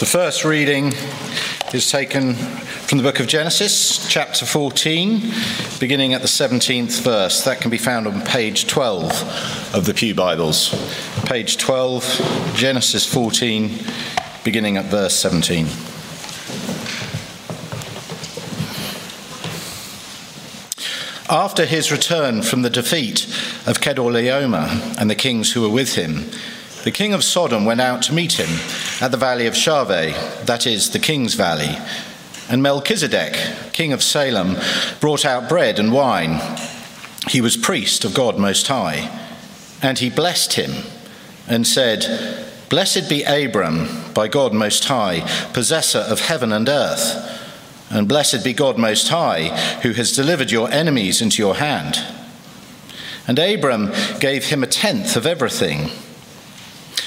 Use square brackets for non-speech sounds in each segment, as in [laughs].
The first reading is taken from the book of Genesis, chapter 14, beginning at the 17th verse. That can be found on page 12 of the Pew Bibles. Page 12, Genesis 14, beginning at verse 17. After his return from the defeat of Chedorlaomer and the kings who were with him, the king of Sodom went out to meet him at the valley of Shaveh, that is, the king's valley. And Melchizedek, king of Salem, brought out bread and wine. He was priest of God Most High. And he blessed him and said, Blessed be Abram by God Most High, possessor of heaven and earth. And blessed be God Most High, who has delivered your enemies into your hand. And Abram gave him a tenth of everything.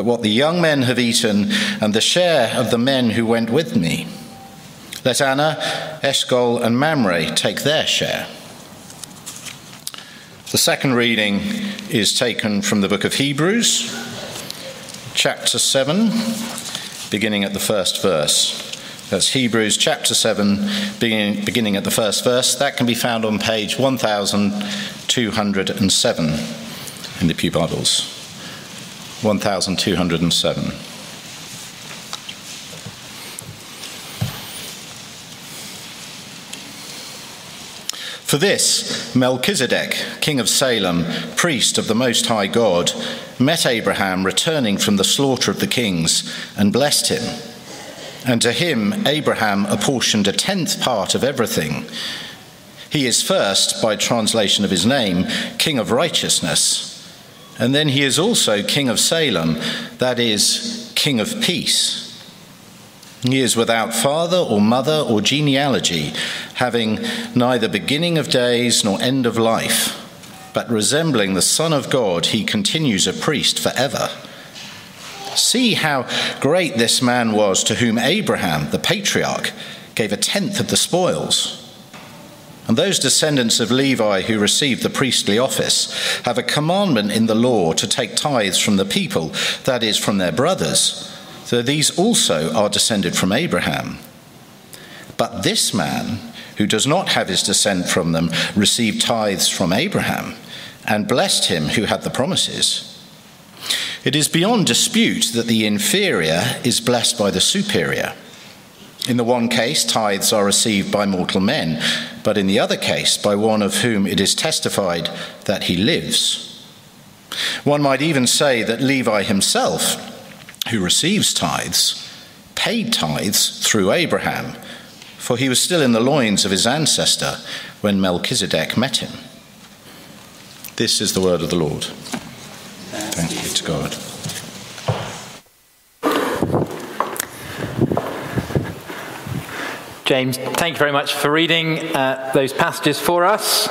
but what the young men have eaten, and the share of the men who went with me. Let Aner, Eshcol, and Mamre take their share. The second reading is taken from the book of Hebrews, chapter 7, beginning at the first verse. That's Hebrews chapter 7, beginning, beginning at the first verse. That can be found on page 1207 in the Pew Bibles. 1207. For this, Melchizedek, king of Salem, priest of the Most High God, met Abraham returning from the slaughter of the kings and blessed him. And to him, Abraham apportioned a tenth part of everything. He is first, by translation of his name, king of righteousness and then he is also king of Salem, that is, king of peace. He is without father or mother or genealogy, having neither beginning of days nor end of life, but resembling the Son of God, he continues a priest forever. See how great this man was to whom Abraham, the patriarch, gave a tenth of the spoils. And those descendants of Levi who received the priestly office have a commandment in the law to take tithes from the people, that is, from their brothers, though these also are descended from Abraham. But this man, who does not have his descent from them, received tithes from Abraham and blessed him who had the promises. It is beyond dispute that the inferior is blessed by the superior. In the one case, tithes are received by mortal men, but in the other case, by one of whom it is testified that he lives. One might even say that Levi himself, who receives tithes, paid tithes through Abraham, for he was still in the loins of his ancestor when Melchizedek met him. This is the word of the Lord. Thank you to God. James, thank you very much for reading uh, those passages for us.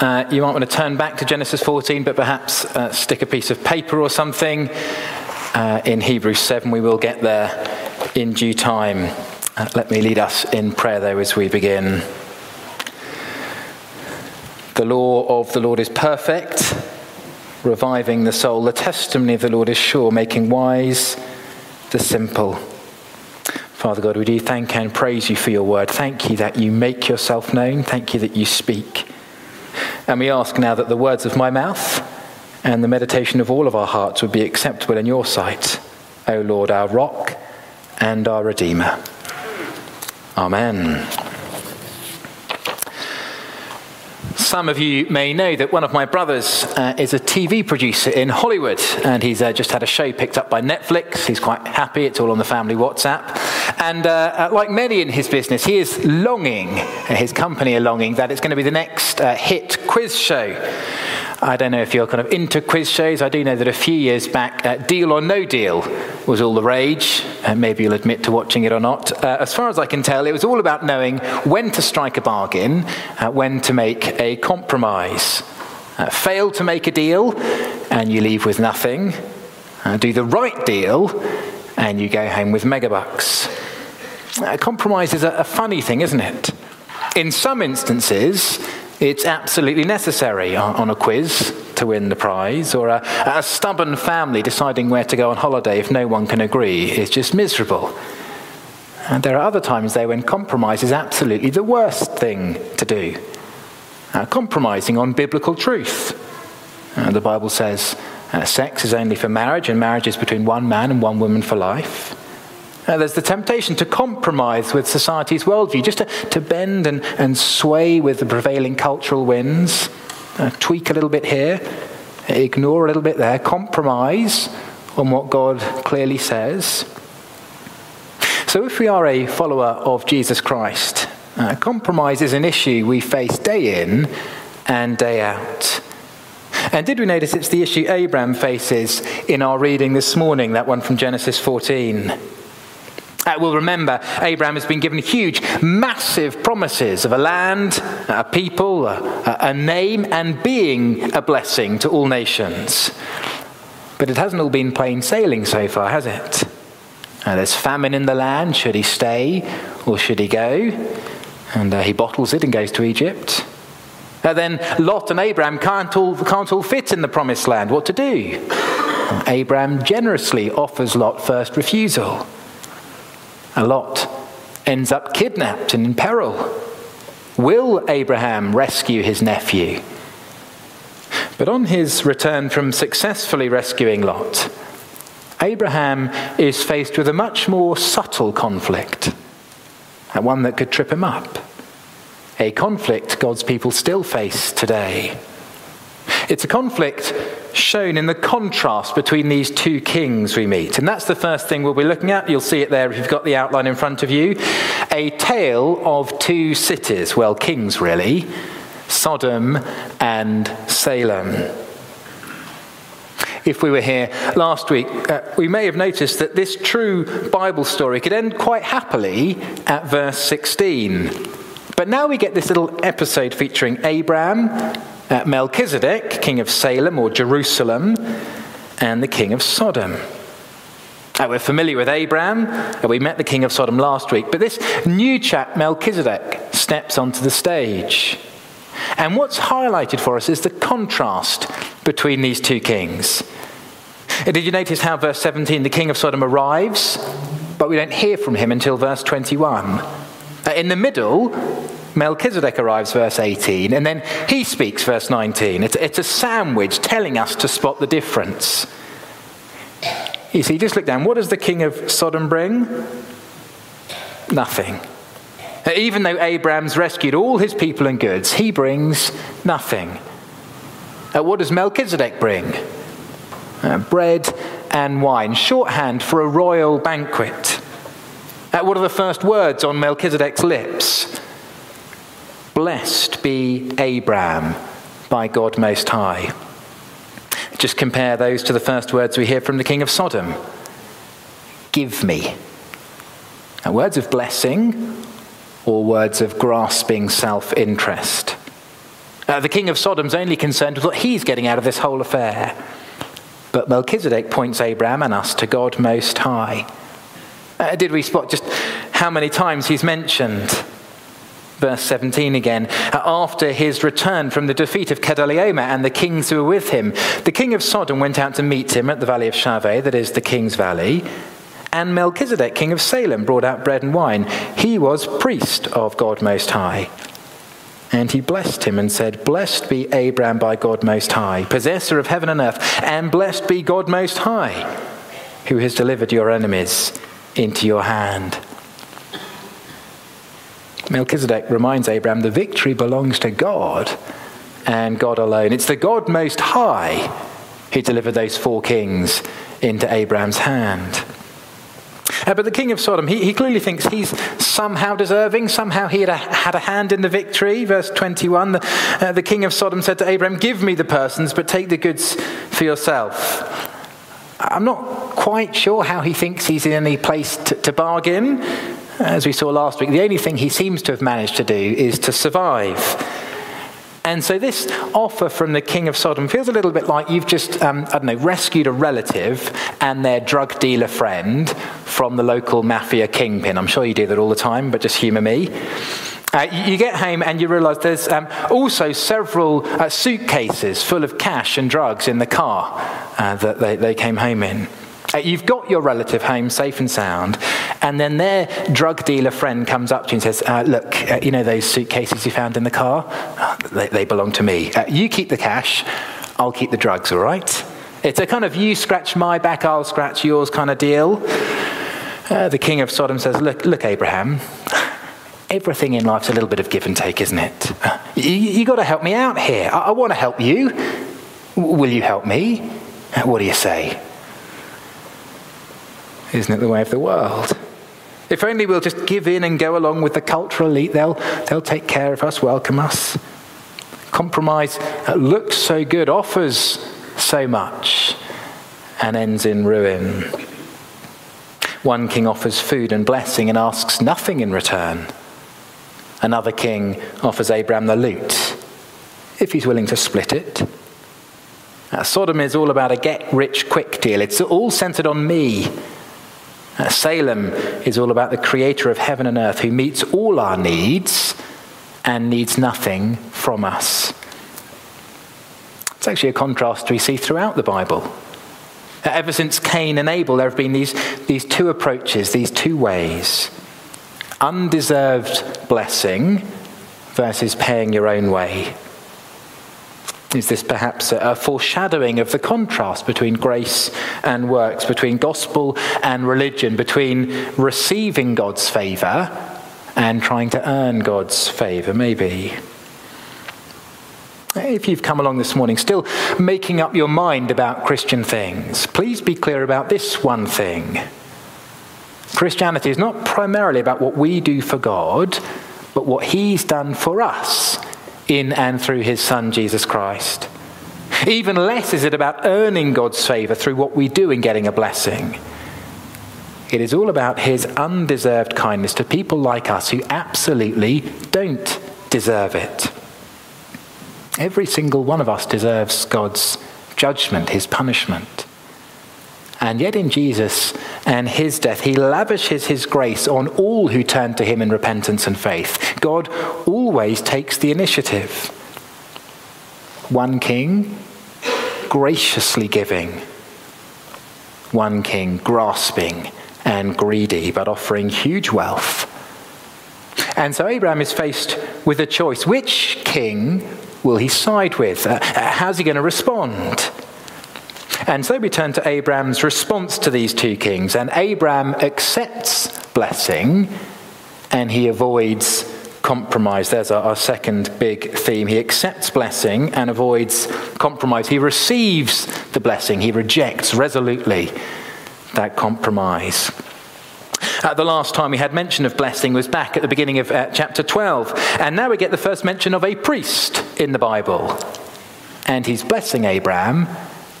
Uh, you might want to turn back to Genesis 14, but perhaps uh, stick a piece of paper or something uh, in Hebrews 7. We will get there in due time. Uh, let me lead us in prayer, though, as we begin. The law of the Lord is perfect, reviving the soul. The testimony of the Lord is sure, making wise the simple. Father God, we do thank and praise you for your word. Thank you that you make yourself known. Thank you that you speak. And we ask now that the words of my mouth and the meditation of all of our hearts would be acceptable in your sight, O Lord, our rock and our Redeemer. Amen. Some of you may know that one of my brothers uh, is a TV producer in Hollywood, and he's uh, just had a show picked up by Netflix. He's quite happy, it's all on the family WhatsApp. And uh, uh like many in his business, he is longing, his company are longing, that it's going to be the next uh, hit quiz show. I don't know if you're kind of into quiz shows. I do know that a few years back, uh, Deal or No Deal was all the rage. Uh, maybe you'll admit to watching it or not. Uh, as far as I can tell, it was all about knowing when to strike a bargain, uh, when to make a compromise. Uh, fail to make a deal, and you leave with nothing. Uh, do the right deal, and you go home with megabucks. A compromise is a, a funny thing, isn't it? In some instances, it's absolutely necessary on a quiz to win the prize, or a, a, stubborn family deciding where to go on holiday if no one can agree is just miserable. And there are other times, though, when compromise is absolutely the worst thing to do. Uh, compromising on biblical truth. Uh, the Bible says uh, sex is only for marriage, and marriage is between one man and one woman for life. Uh, there's the temptation to compromise with society's worldview, just to, to bend and, and sway with the prevailing cultural winds, uh, tweak a little bit here, ignore a little bit there, compromise on what God clearly says. So, if we are a follower of Jesus Christ, uh, compromise is an issue we face day in and day out. And did we notice it's the issue Abraham faces in our reading this morning, that one from Genesis 14? Uh, we'll remember Abraham has been given huge, massive promises of a land, a people, a, a name, and being a blessing to all nations. But it hasn't all been plain sailing so far, has it? Uh, there's famine in the land. Should he stay or should he go? And uh, he bottles it and goes to Egypt. Uh, then Lot and Abraham can't all, can't all fit in the promised land. What to do? Abraham generously offers Lot first refusal. Lot ends up kidnapped and in peril. Will Abraham rescue his nephew? But on his return from successfully rescuing Lot, Abraham is faced with a much more subtle conflict, and one that could trip him up. A conflict God's people still face today. It's a conflict shown in the contrast between these two kings we meet. And that's the first thing we'll be looking at. You'll see it there if you've got the outline in front of you. A tale of two cities, well, kings really Sodom and Salem. If we were here last week, uh, we may have noticed that this true Bible story could end quite happily at verse 16. But now we get this little episode featuring Abraham uh, Melchizedek, king of Salem or Jerusalem, and the king of Sodom. Uh, we're familiar with Abraham, uh, we met the king of Sodom last week, but this new chap, Melchizedek, steps onto the stage. And what's highlighted for us is the contrast between these two kings. Uh, did you notice how verse 17, the king of Sodom arrives, but we don't hear from him until verse 21? Uh, in the middle, Melchizedek arrives, verse 18, and then he speaks, verse 19. It's, it's a sandwich telling us to spot the difference. You see, just look down. What does the king of Sodom bring? Nothing. Even though Abraham's rescued all his people and goods, he brings nothing. Uh, what does Melchizedek bring? Uh, bread and wine, shorthand for a royal banquet. Uh, what are the first words on Melchizedek's lips? Blessed be Abraham by God Most High. Just compare those to the first words we hear from the king of Sodom Give me. Now, words of blessing or words of grasping self interest. Uh, the king of Sodom's only concerned with what he's getting out of this whole affair. But Melchizedek points Abraham and us to God Most High. Uh, did we spot just how many times he's mentioned Verse 17 again. After his return from the defeat of Chedorlaomer and the kings who were with him, the king of Sodom went out to meet him at the valley of Shaveh, that is the king's valley. And Melchizedek, king of Salem, brought out bread and wine. He was priest of God Most High. And he blessed him and said, Blessed be Abraham by God Most High, possessor of heaven and earth, and blessed be God Most High, who has delivered your enemies into your hand. Melchizedek reminds Abraham the victory belongs to God and God alone. It's the God Most High who delivered those four kings into Abraham's hand. Uh, but the king of Sodom, he, he clearly thinks he's somehow deserving, somehow he had a, had a hand in the victory. Verse 21 the, uh, the king of Sodom said to Abraham, Give me the persons, but take the goods for yourself. I'm not quite sure how he thinks he's in any place to, to bargain. As we saw last week, the only thing he seems to have managed to do is to survive. And so this offer from the king of Sodom feels a little bit like you've just, um, I don't know, rescued a relative and their drug dealer friend from the local mafia kingpin. I'm sure you do that all the time, but just humour me. Uh, you get home and you realize there's um, also several uh, suitcases full of cash and drugs in the car uh, that they, they came home in. Uh, you've got your relative home safe and sound, and then their drug dealer friend comes up to you and says, uh, Look, uh, you know those suitcases you found in the car? They, they, belong to me. You keep the cash, I'll keep the drugs, all right? It's a kind of you scratch my back, I'll scratch yours kind of deal. The king of Sodom says, Look, look, Abraham, everything in life's a little bit of give and take, isn't it? You, you got to help me out here. I, I want to help you. W- will you help me? What do you say? Isn't it the way of the world? If only we'll just give in and go along with the cultural elite, they'll, they'll take care of us, welcome us. Compromise uh, looks so good, offers so much, and ends in ruin. One king offers food and blessing and asks nothing in return. Another king offers Abraham the loot, if he's willing to split it. Now, Sodom is all about a get rich quick deal. It's all centered on me. Uh, Salem is all about the creator of heaven and earth who meets all our needs and needs nothing from us. It's actually a contrast we see throughout the Bible. Uh, ever since Cain and Abel, there have been these, these two approaches, these two ways undeserved blessing versus paying your own way. Is this perhaps a foreshadowing of the contrast between grace and works, between gospel and religion, between receiving God's favour and trying to earn God's favour? Maybe. If you've come along this morning still making up your mind about Christian things, please be clear about this one thing. Christianity is not primarily about what we do for God, but what He's done for us in and through his Son, Jesus Christ. Even less is it about earning God's favour through what we do in getting a blessing. It is all about his undeserved kindness to people like us who absolutely don't deserve it. Every single one of us deserves God's judgment, his punishment. And yet, in Jesus and his death, he lavishes his grace on all who turn to him in repentance and faith. God always takes the initiative. One king graciously giving, one king grasping and greedy, but offering huge wealth. And so Abraham is faced with a choice. Which king will he side with? Uh, how's he going to respond? And so we turn to Abraham's response to these two kings. And Abraham accepts blessing and he avoids compromise. There's our, our, second big theme. He accepts blessing and avoids compromise. He receives the blessing, he rejects resolutely that compromise. Uh, the last time we had mention of blessing was back at the beginning of uh, chapter 12. And now we get the first mention of a priest in the Bible. And he's blessing Abraham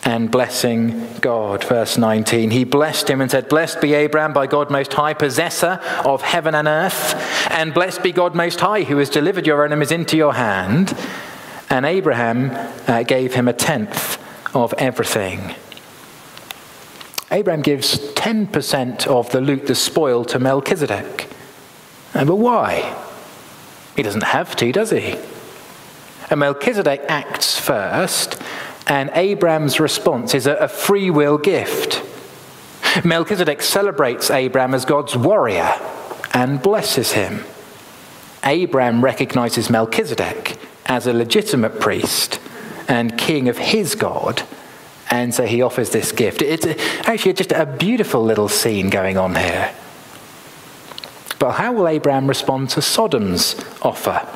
and blessing God. Verse 19 He blessed him and said, Blessed be Abraham by God Most High, possessor of heaven and earth, and blessed be God Most High, who has delivered your enemies into your hand. And Abraham uh, gave him a tenth of everything. Abraham gives 10% of the loot, the spoil, to Melchizedek. Uh, but why? He doesn't have to, does he? And Melchizedek acts first and Abraham's response is a, free will gift. Melchizedek celebrates Abraham as God's warrior and blesses him. Abraham recognizes Melchizedek as a legitimate priest and king of his God, and so he offers this gift. It's actually just a beautiful little scene going on here. But how will Abraham respond to Sodom's offer?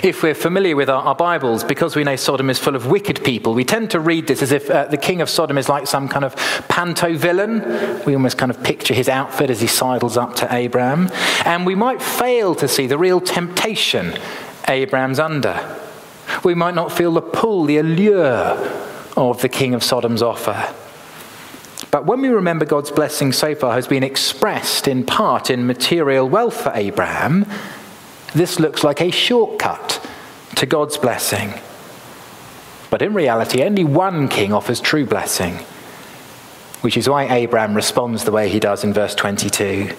If we're familiar with our, our, Bibles, because we know Sodom is full of wicked people, we tend to read this as if uh, the king of Sodom is like some kind of panto villain. We almost kind of picture his outfit as he sidles up to Abraham. And we might fail to see the real temptation Abraham's under. We might not feel the pull, the allure of the king of Sodom's offer. But when we remember God's blessing so far has been expressed in part in material wealth for Abraham, this looks like a shortcut to God's blessing. But in reality, only one king offers true blessing, which is why Abraham responds the way he does in verse 22.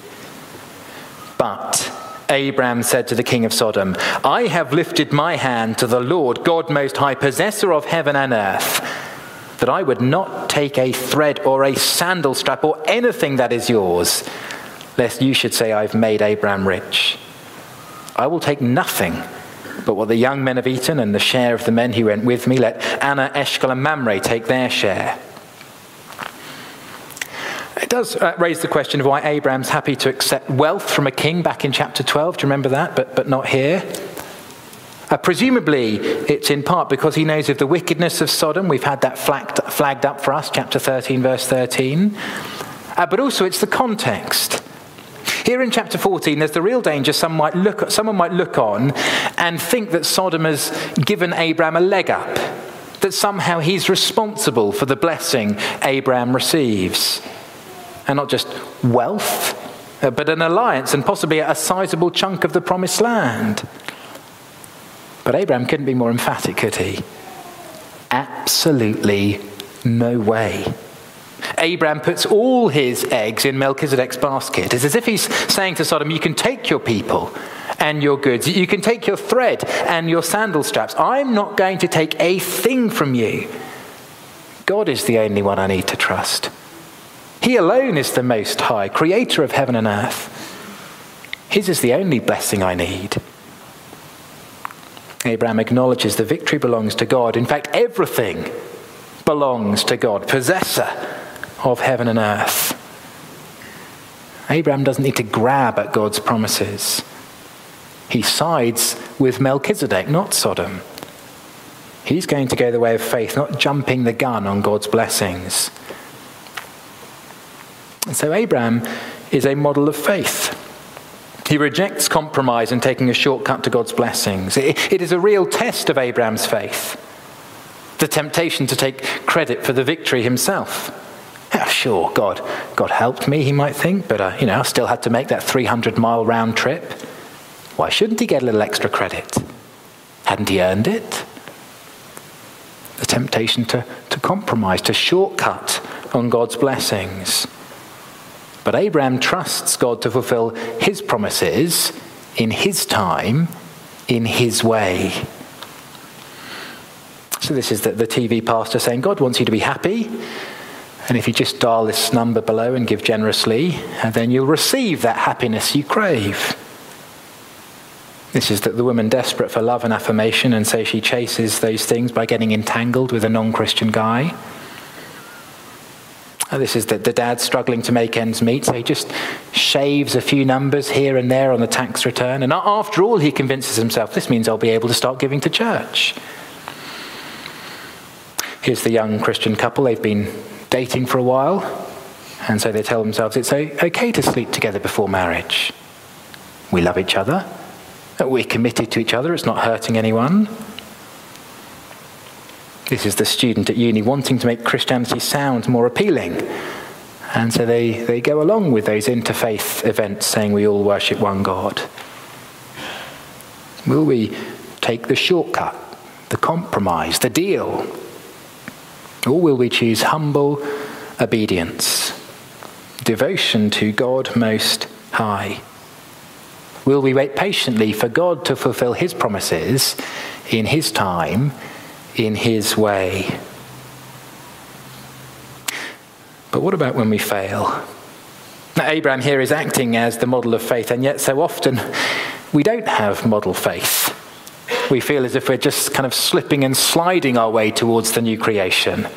But Abraham said to the king of Sodom, I have lifted my hand to the Lord, God Most High, possessor of heaven and earth, that I would not take a thread or a sandal strap or anything that is yours, lest you should say, I've made Abraham rich. I will take nothing but what the young men have eaten and the share of the men who went with me. Let Aner, Eshcol, and Mamre take their share. It does uh, raise the question of why Abraham's happy to accept wealth from a king back in chapter 12. Do you remember that? But, but not here. Uh, presumably, it's in part because he knows of the wickedness of Sodom. We've had that flagged, flagged up for us, chapter 13, verse 13. Uh, but also, it's the context. Here in chapter 14, there's the real danger some might look, someone might look on and think that Sodom has given Abraham a leg up, that somehow he's responsible for the blessing Abraham receives. And not just wealth, uh, but an alliance and possibly a sizable chunk of the promised land. But Abraham couldn't be more emphatic, could he? Absolutely no way. Abraham puts all his eggs in Melchizedek's basket. It's as if he's saying to Sodom, You can take your people and your goods, you can take your thread and your sandal straps. I'm not going to take a thing from you. God is the only one I need to trust. He alone is the Most High, creator of heaven and earth. His is the only blessing I need. Abraham acknowledges the victory belongs to God. In fact, everything belongs to God, possessor of heaven and earth. Abraham doesn't need to grab at God's promises. He sides with Melchizedek, not Sodom. He's going to go the way of faith, not jumping the gun on God's blessings. And so Abraham is a model of faith. He rejects compromise and taking a shortcut to God's blessings. it, it is a real test of Abraham's faith. The temptation to take credit for the victory himself. [laughs] Yeah, sure, God, God helped me, he might think, but uh, you know, I still had to make that 300 mile round trip. Why shouldn't he get a little extra credit? Hadn't he earned it? The temptation to, to compromise, to shortcut on God's blessings. But Abraham trusts God to fulfill his promises in his time, in his way. So, this is the, the TV pastor saying, God wants you to be happy. And if you just dial this number below and give generously, uh, then you'll receive that happiness you crave. This is that the woman desperate for love and affirmation, and so she chases those things by getting entangled with a non Christian guy. Uh, this is the, the dad struggling to make ends meet, so he just shaves a few numbers here and there on the tax return. And after all, he convinces himself this means I'll be able to start giving to church. Here's the young Christian couple. They've been dating for a while, and so they tell themselves it's okay to sleep together before marriage. We love each other. We're committed to each other. It's not hurting anyone. This is the student at uni wanting to make Christianity sound more appealing. And so they, they go along with those interfaith events saying we all worship one God. Will we take the shortcut, the compromise, the deal? Or will we choose humble obedience, devotion to God Most High? Will we wait patiently for God to fulfill His promises in His time, in His way? But what about when we fail? Now, Abraham here is acting as the model of faith, and yet so often we don't have model faith we feel as if we're just kind of slipping and sliding our way towards the new creation.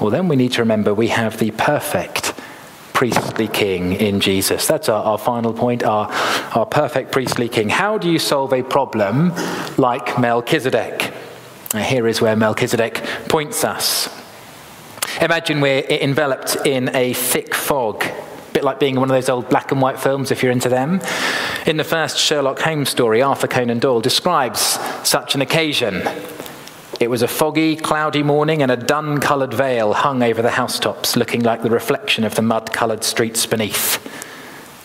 Well, then we need to remember we have the perfect priestly king in Jesus. That's our, our final point, our, our perfect priestly king. How do you solve a problem like Melchizedek? Here is where Melchizedek points us. Imagine we're enveloped in a thick fog, bit like being in one of those old black and white films if you're into them. In the first Sherlock Holmes story, Arthur Conan Doyle describes such an occasion. It was a foggy, cloudy morning, and a dun coloured veil hung over the housetops, looking like the reflection of the mud coloured streets beneath.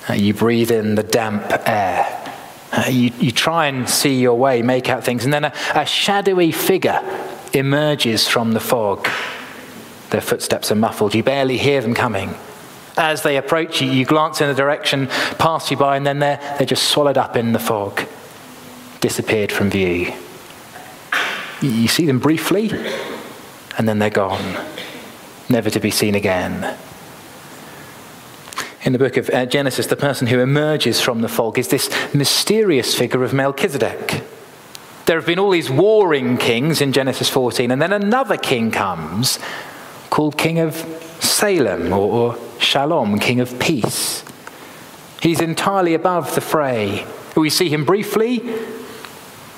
Uh, you breathe in the damp air. Uh, you, you try and see your way, make out things, and then a, a shadowy figure emerges from the fog. Their footsteps are muffled. You barely hear them coming. As they approach you, you glance in a direction, pass you by, and then they're, they're just swallowed up in the fog, disappeared from view. You see them briefly, and then they're gone, never to be seen again. In the book of uh, Genesis, the person who emerges from the fog is this mysterious figure of Melchizedek. There have been all these warring kings in Genesis 14, and then another king comes called King of Salem or, Shalom, King of Peace. He's entirely above the fray. We see him briefly,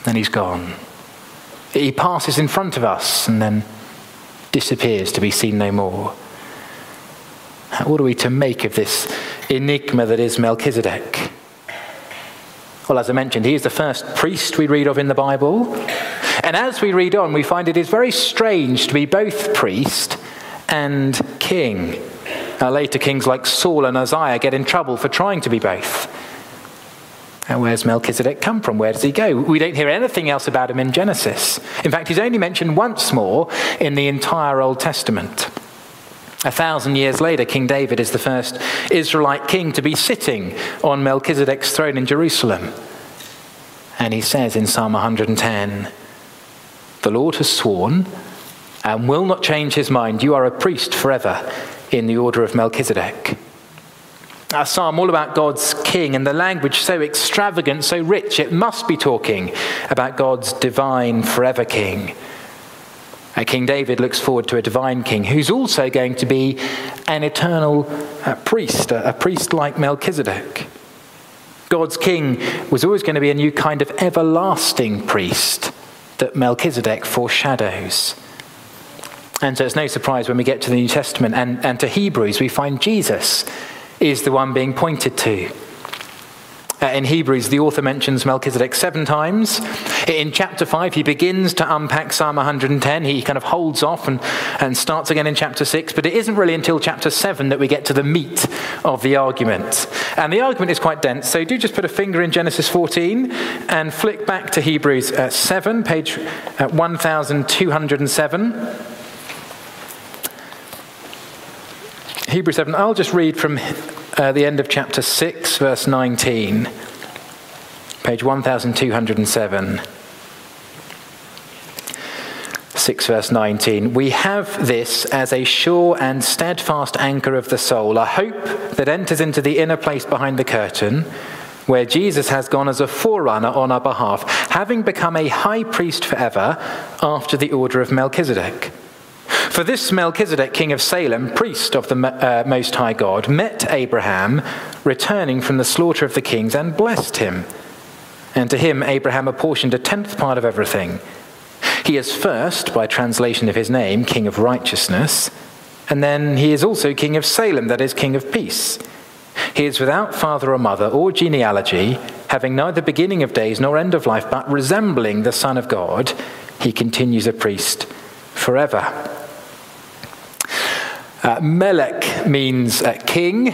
then he's gone. He passes in front of us and then disappears to be seen no more. What are we to make of this enigma that is Melchizedek? Well, as I mentioned, he is the first priest we read of in the Bible. And as we read on, we find it is very strange to be both priest and king. Now, later kings like Saul and Uzziah get in trouble for trying to be both. And where's Melchizedek come from? Where does he go? We don't hear anything else about him in Genesis. In fact, he's only mentioned once more in the entire Old Testament. A thousand years later, King David is the first Israelite king to be sitting on Melchizedek's throne in Jerusalem. And he says in Psalm 110 The Lord has sworn and will not change his mind. You are a priest forever in the order of Melchizedek. A psalm all about God's king and the language so extravagant, so rich, it must be talking about God's divine forever king. Uh, king David looks forward to a divine king who's also going to be an eternal uh, priest, a, a priest like Melchizedek. God's king was always going to be a new kind of everlasting priest that Melchizedek foreshadows. And so it's no surprise when we get to the New Testament and, and to Hebrews, we find Jesus is the one being pointed to. Uh, in Hebrews, the author mentions Melchizedek seven times. In chapter 5, he begins to unpack Psalm 110. He kind of holds off and, and starts again in chapter 6, but it isn't really until chapter 7 that we get to the meat of the argument. And the argument is quite dense, so do just put a finger in Genesis 14 and flick back to Hebrews uh, 7, page uh, 1207. Hebrews 7. I'll just read from uh, the end of chapter 6, verse 19, page 1207. 6 verse 19 we have this as a sure and steadfast anchor of the soul a hope that enters into the inner place behind the curtain where Jesus has gone as a forerunner on our behalf having become a high priest forever after the order of Melchizedek for this Melchizedek, king of Salem, priest of the uh, Most High God, met Abraham returning from the slaughter of the kings and blessed him. And to him, Abraham apportioned a tenth part of everything. He is first, by translation of his name, king of righteousness, and then he is also king of Salem, that is, king of peace. He is without father or mother or genealogy, having neither beginning of days nor end of life, but resembling the Son of God, he continues a priest forever. Uh, Melech means uh, king,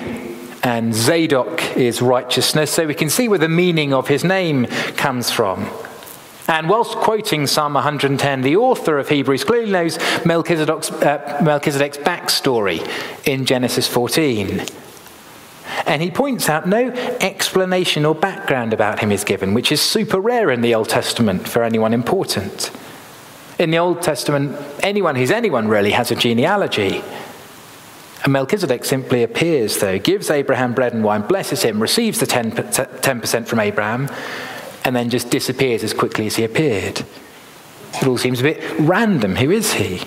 and Zedek is righteousness, so we can see where the meaning of his name comes from. And whilst quoting Psalm 110, the author of Hebrews clearly knows Melchizedek's, uh, Melchizedek's backstory in Genesis 14. And he points out no explanation or background about him is given, which is super rare in the Old Testament for anyone important. In the Old Testament, anyone who's anyone really has a genealogy. And Melchizedek simply appears, though, gives Abraham bread and wine, blesses him, receives the 10, 10% from Abraham, and then just disappears as quickly as he appeared. It all seems a bit random. Who is he?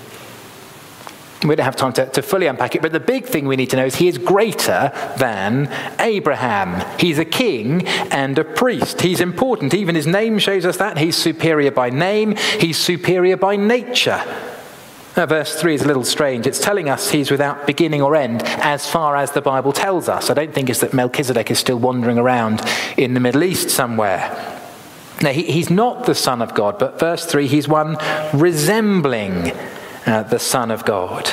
We don't have time to, to fully unpack it, but the big thing we need to know is he is greater than Abraham. He's a king and a priest. He's important. Even his name shows us that. He's superior by name, he's superior by nature. Now, verse 3 is a little strange. It's telling us he's without beginning or end as far as the Bible tells us. I don't think it's that Melchizedek is still wandering around in the Middle East somewhere. Now, he, he's not the Son of God, but verse 3, he's one resembling uh, the Son of God.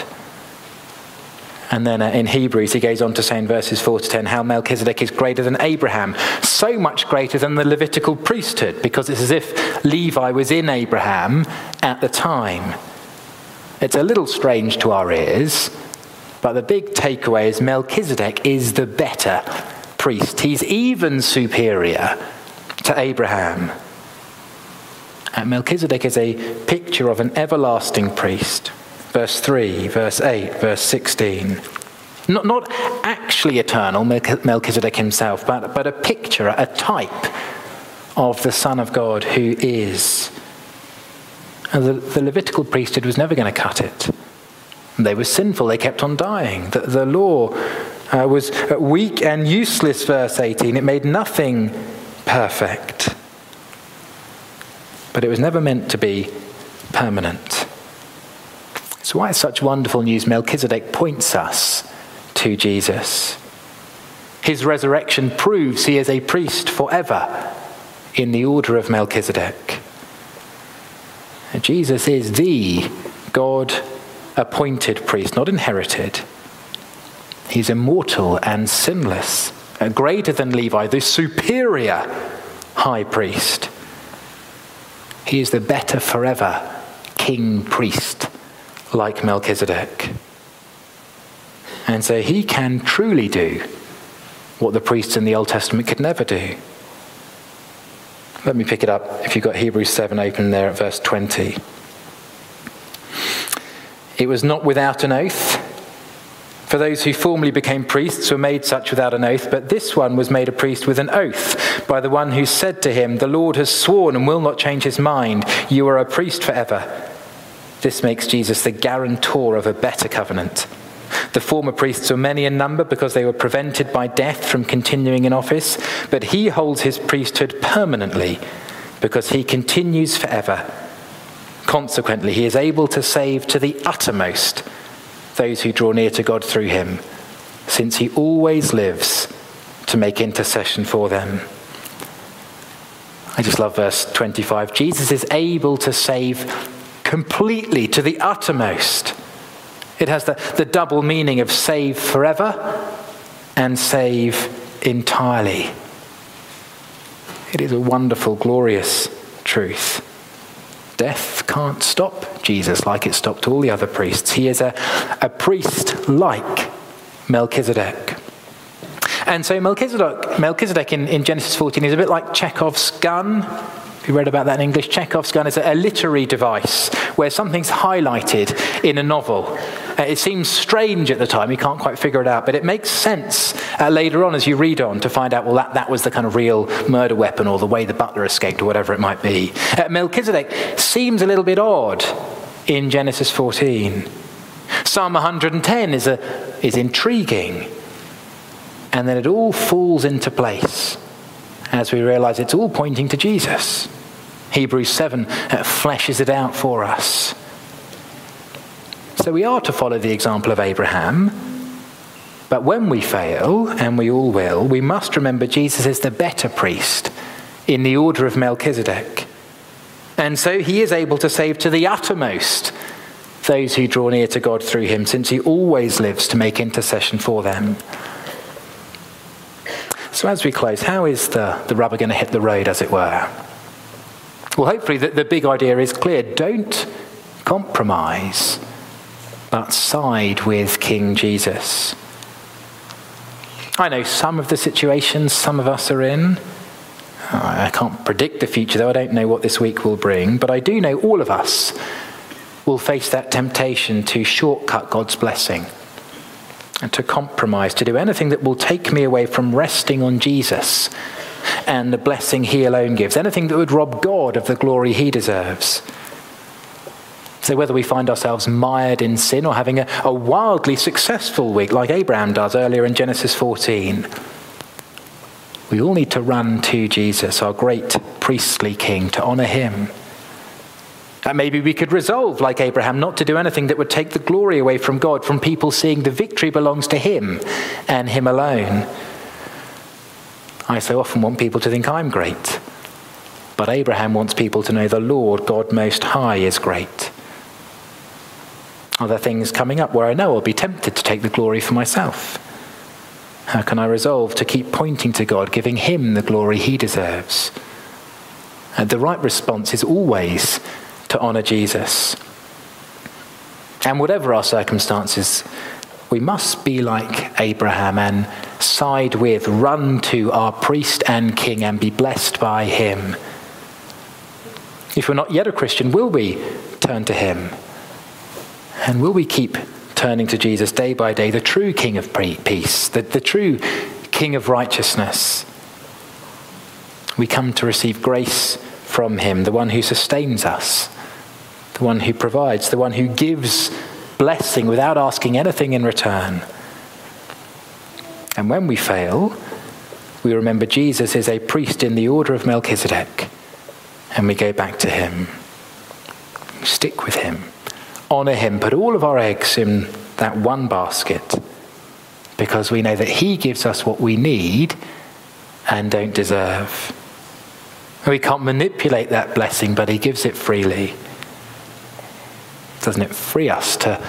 And then uh, in Hebrews, he goes on to say in verses 4 to 10 how Melchizedek is greater than Abraham, so much greater than the Levitical priesthood, because it's as if Levi was in Abraham at the time. It's a little strange to our ears, but the big takeaway is Melchizedek is the better priest. He's even superior to Abraham. And Melchizedek is a picture of an everlasting priest. Verse 3, verse 8, verse 16. Not, not actually eternal, Melchizedek himself, but, but a picture, a type of the Son of God who is. And the, the Levitical priesthood was never going to cut it. They were sinful, they kept on dying. The, the law uh, was weak and useless, verse 18. It made nothing perfect. But it was never meant to be permanent. So, why is such wonderful news? Melchizedek points us to Jesus. His resurrection proves he is a priest forever in the order of Melchizedek. Jesus is the God appointed priest, not inherited. He's immortal and sinless uh, greater than Levi, the superior high priest. He is the better forever king priest, like Melchizedek. And so he can truly do what the priests in the Old Testament could never do. Let me pick it up if you've got Hebrews 7 open there at verse 20. It was not without an oath for those who formerly became priests were made such without an oath, but this one was made a priest with an oath by the one who said to him, The Lord has sworn and will not change his mind. You are a priest forever. This makes Jesus the guarantor of a better covenant. The former priests were many in number because they were prevented by death from continuing in office, but he holds his priesthood permanently because he continues forever. Consequently, he is able to save to the uttermost those who draw near to God through him, since he always lives to make intercession for them. I just love verse 25. Jesus is able to save completely to the uttermost. It has the, the double meaning of save forever and save entirely. It is a wonderful, glorious truth. Death can't stop Jesus like it stopped all the other priests. He is a, a priest like Melchizedek. And so Melchizedek, Melchizedek in, in Genesis 14 is a bit like Chekhov's gun. If you read about that in English, Chekhov's gun is a, a literary device where something's highlighted in a novel uh, it seems strange at the time, you can't quite figure it out, but it makes sense uh, later on as you read on to find out, well, that, that was the kind of real murder weapon or the way the butler escaped or whatever it might be. Uh, Melchizedek seems a little bit odd in Genesis 14. Psalm 110 is, a, is intriguing. And then it all falls into place as we realize it's all pointing to Jesus. Hebrews 7 uh, fleshes it out for us. So we are to follow the example of Abraham. But when we fail, and we all will, we must remember Jesus is the better priest in the order of Melchizedek. And so he is able to save to the uttermost those who draw near to God through him, since he always lives to make intercession for them. So, as we close, how is the, the rubber going to hit the road, as it were? Well, hopefully, the, the big idea is clear. Don't compromise but side with King Jesus. I know some of the situations some of us are in. I can't predict the future, though I don't know what this week will bring, but I do know all of us will face that temptation to shortcut God's blessing and to compromise, to do anything that will take me away from resting on Jesus and the blessing he alone gives, anything that would rob God of the glory he deserves. So, whether we find ourselves mired in sin or having a, a wildly successful week like Abraham does earlier in Genesis 14, we all need to run to Jesus, our great priestly king, to honor him. And maybe we could resolve, like Abraham, not to do anything that would take the glory away from God, from people seeing the victory belongs to him and him alone. I so often want people to think I'm great. But Abraham wants people to know the Lord, God Most High, is great. Are there things coming up where I know I'll be tempted to take the glory for myself? How can I resolve to keep pointing to God, giving Him the glory He deserves? And the right response is always to honor Jesus. And whatever our circumstances, we must be like Abraham and side with, run to our priest and king and be blessed by him. If we're not yet a Christian, will we turn to him? And will we keep turning to Jesus day by day, the true King of peace, the, the true King of righteousness. We come to receive grace from Him, the one who sustains us, the one who provides, the one who gives blessing without asking anything in return. And when we fail, we remember Jesus is a priest in the order of Melchizedek, and we go back to Him. Stick with Him honor him, put all of our eggs in that one basket because we know that he gives us what we need and don't deserve. We can't manipulate that blessing, but he gives it freely. Doesn't it free us to,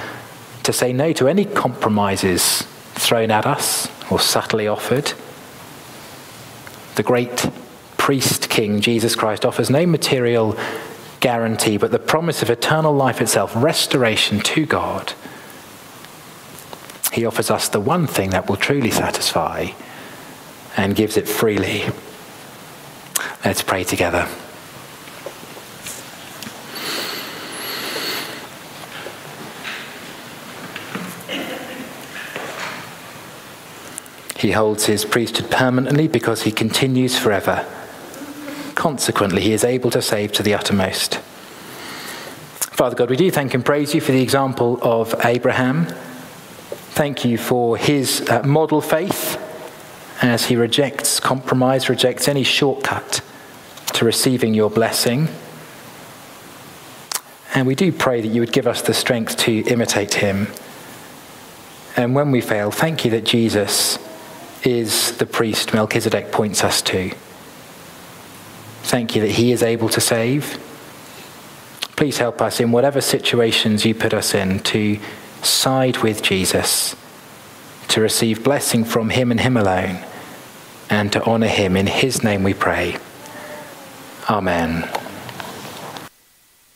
to say no to any compromises thrown at us or subtly offered? The great priest king, Jesus Christ, offers no material guarantee, but the promise of eternal life itself, restoration to God. He offers us the one thing that will truly satisfy and gives it freely. Let's pray together. He holds his priesthood permanently because he continues forever. Consequently, he is able to save to the uttermost. Father God, we do thank and praise you for the example of Abraham. Thank you for his uh, model faith as he rejects compromise, rejects any shortcut to receiving your blessing. And we do pray that you would give us the strength to imitate him. And when we fail, thank you that Jesus is the priest Melchizedek points us to. Thank you that He is able to save. Please help us in whatever situations you put us in to side with Jesus, to receive blessing from Him and Him alone, and to honor Him. In His name we pray. Amen.